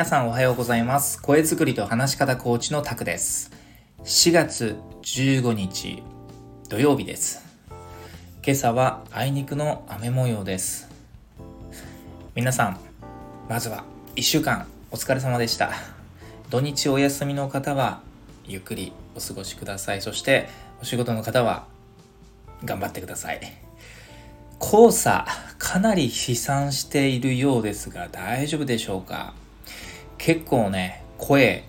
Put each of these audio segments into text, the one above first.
皆さんおはようございます。声作りと話し方コーチのタクです。4月15日土曜日です。今朝はあいにくの雨模様です。皆さんまずは1週間お疲れ様でした。土日お休みの方はゆっくりお過ごしください。そしてお仕事の方は頑張ってください。黄砂かなり飛散しているようですが大丈夫でしょうか？結構ね、声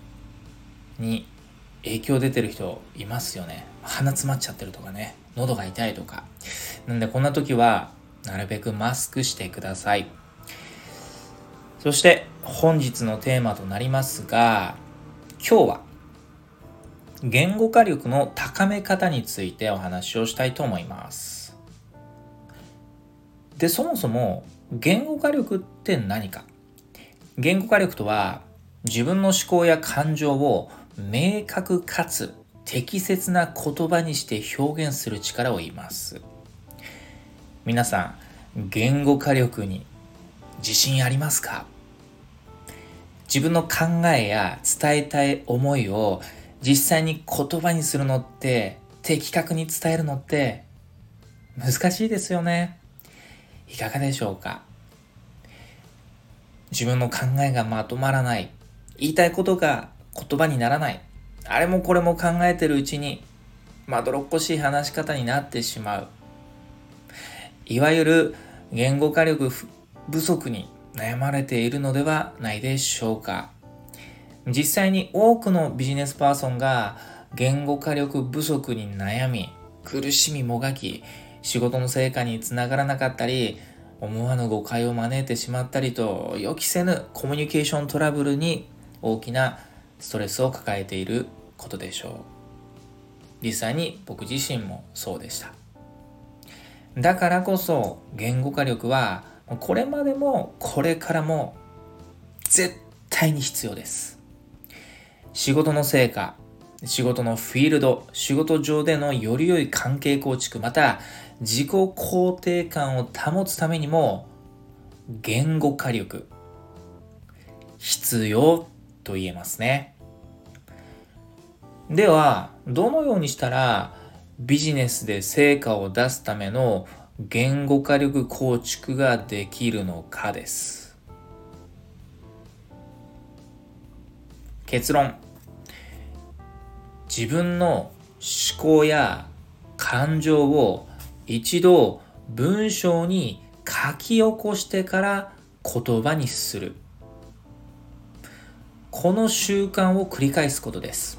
に影響出てる人いますよね。鼻詰まっちゃってるとかね、喉が痛いとか。なんでこんな時は、なるべくマスクしてください。そして本日のテーマとなりますが、今日は言語化力の高め方についてお話をしたいと思います。で、そもそも言語化力って何か？言語化力とは自分の思考や感情を明確かつ適切な言葉にして表現する力を言います。皆さん言語化力に自信ありますか？自分の考えや伝えたい思いを実際に言葉にするのって的確に伝えるのって難しいですよね。いかがでしょうか？自分の考えがまとまらない。言いたいことが言葉にならない。あれもこれも考えてるうちに、まどろっこしい話し方になってしまう。いわゆる言語化力不足に悩まれているのではないでしょうか。実際に多くのビジネスパーソンが言語化力不足に悩み、苦しみもがき、仕事の成果につながらなかったり、思わぬ誤解を招いてしまったりと予期せぬコミュニケーショントラブルに大きなストレスを抱えていることでしょう。実際に僕自身もそうでした。だからこそ言語化力はこれまでもこれからも絶対に必要です。仕事の成果仕事のフィールド、仕事上でのより良い関係構築、また自己肯定感を保つためにも言語化力必要と言えますね。では、どのようにしたらビジネスで成果を出すための言語化力構築ができるのかです。結論。自分の思考や感情を一度文章に書き起こしてから言葉にする。この習慣を繰り返すことです。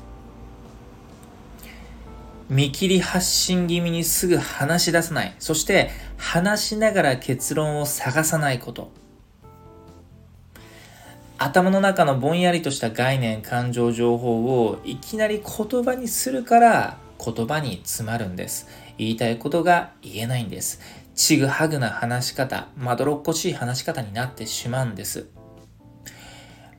見切り発信気味にすぐ話し出さない。そして話しながら結論を探さないこと。頭の中のぼんやりとした概念感情情報をいきなり言葉にするから言葉に詰まるんです。言いたいことが言えないんです。ちぐはぐな話し方まどろっこしい話し方になってしまうんです。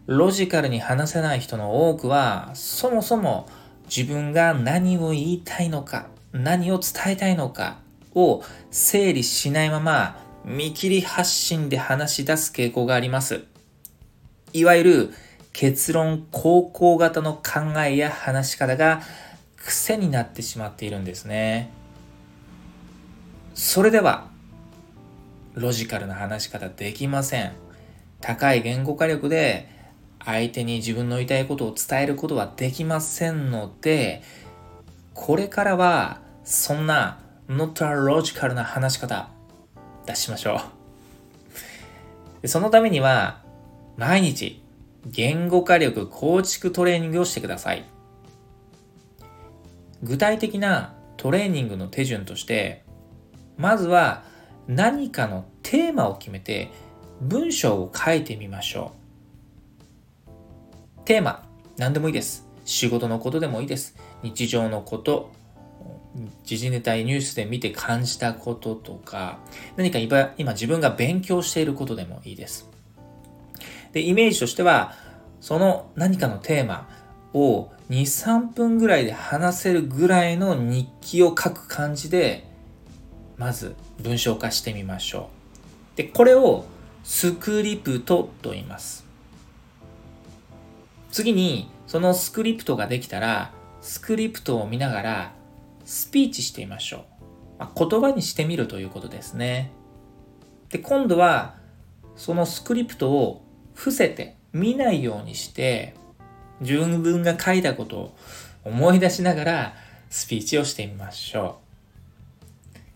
ロジカルに話せない人の多くはそもそも自分が何を言いたいのか何を伝えたいのかを整理しないまま見切り発信で話し出す傾向があります。いわゆる結論高校型の考えや話し方が癖になってしまっているんですね。それでは、ロジカルな話し方できません。高い言語化力で相手に自分の言いたいことを伝えることはできませんので、これからはそんな not a logical な話し方出しましょう。そのためには毎日言語化力構築トレーニングをしてください。具体的なトレーニングの手順として、まずは何かのテーマを決めて文章を書いてみましょう。テーマ、何でもいいです。仕事のことでもいいです。日常のこと、時事ネタニュースで見て感じたこととか、何か今自分が勉強していることでもいいです。で、イメージとしては、その何かのテーマを2、3分ぐらいで話せるぐらいの日記を書く感じで、まず文章化してみましょう。で、これをスクリプトと言います。次にそのスクリプトができたらスクリプトを見ながらスピーチしてみましょう、まあ、言葉にしてみるということですねで今度はそのスクリプトを伏せて見ないようにして自分が書いたことを思い出しながらスピーチをしてみましょ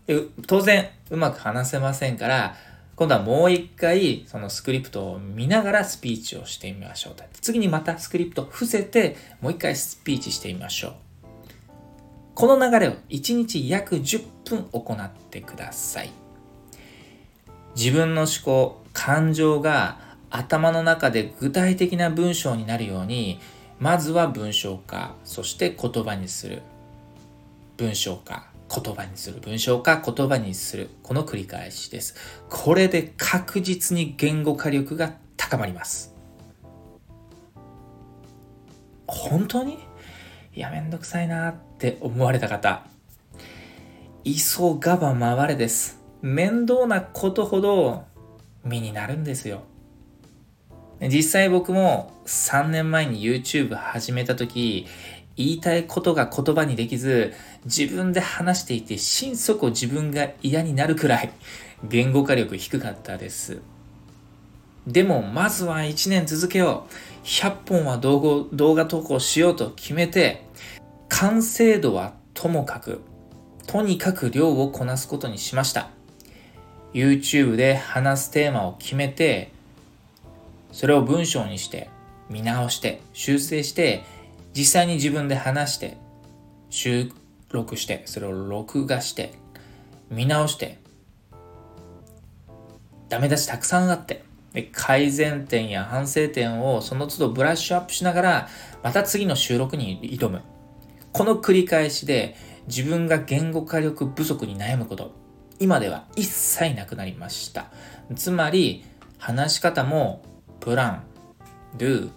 う。当然うまく話せませんから今度はもう一回そのスクリプトを見ながらスピーチをしてみましょう。次にまたスクリプトを伏せてもう一回スピーチしてみましょう。この流れを1日約10分行ってください。自分の思考、感情が頭の中で具体的な文章になるようにまずは文章化そして言葉にする。文章化言葉にする。文章化言葉にする。この繰り返しです。これで確実に言語化力が高まります。本当に？いやめんどくさいなって思われた方。急がば回れです。面倒なことほど身になるんですよ。実際僕も3年前に YouTube 始めた時言いたいことが言葉にできず自分で話していて心底自分が嫌になるくらい言語化力低かったです。でもまずは1年続けよう。100本は動画動画投稿しようと決めて完成度はともかくとにかく量をこなすことにしました。YouTube で話すテーマを決めてそれを文章にして見直して修正して実際に自分で話して収録してそれを録画して見直してダメ出したくさんあってで改善点や反省点をその都度ブラッシュアップしながらまた次の収録に挑む。この繰り返しで自分が言語化力不足に悩むこと今では一切なくなりました。つまり話し方もプラン、do、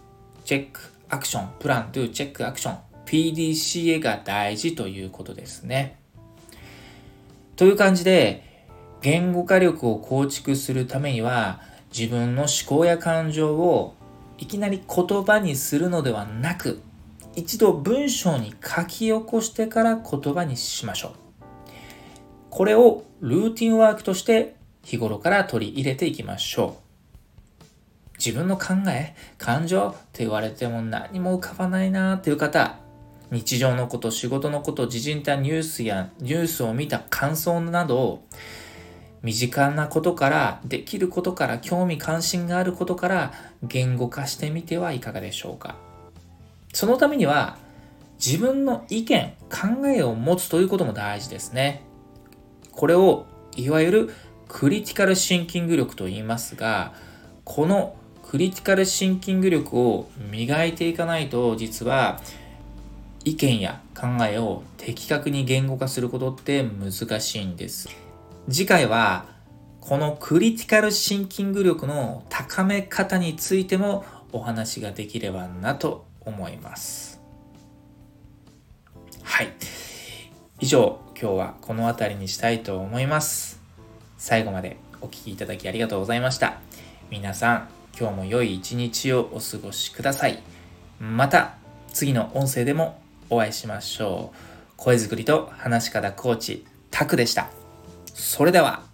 チェック、アクション、プラン、do、チェック、アクション、PDCA が大事ということですね。という感じで、言語化力を構築するためには、自分の思考や感情をいきなり言葉にするのではなく、一度文章に書き起こしてから言葉にしましょう。これをルーティンワークとして日頃から取り入れていきましょう。自分の考え、感情って言われても何も浮かばないなーっていう方、日常のこと、仕事のこと、時事たニュースやニュースを見た感想など、身近なことから、できることから、興味関心があることから、言語化してみてはいかがでしょうか。そのためには、自分の意見、考えを持つということも大事ですね。これを、いわゆるクリティカルシンキング力と言いますが、このクリティカルシンキング力を磨いていかないと実は意見や考えを的確に言語化することって難しいんです。次回はこのクリティカルシンキング力の高め方についてもお話ができればなと思います。はい。以上、今日はこの辺りにしたいと思います。最後までお聴きいただきありがとうございました。皆さん、今日も良い一日をお過ごしください。また次の音声でもお会いしましょう。声作りと話し方コーチ、タクでした。それでは。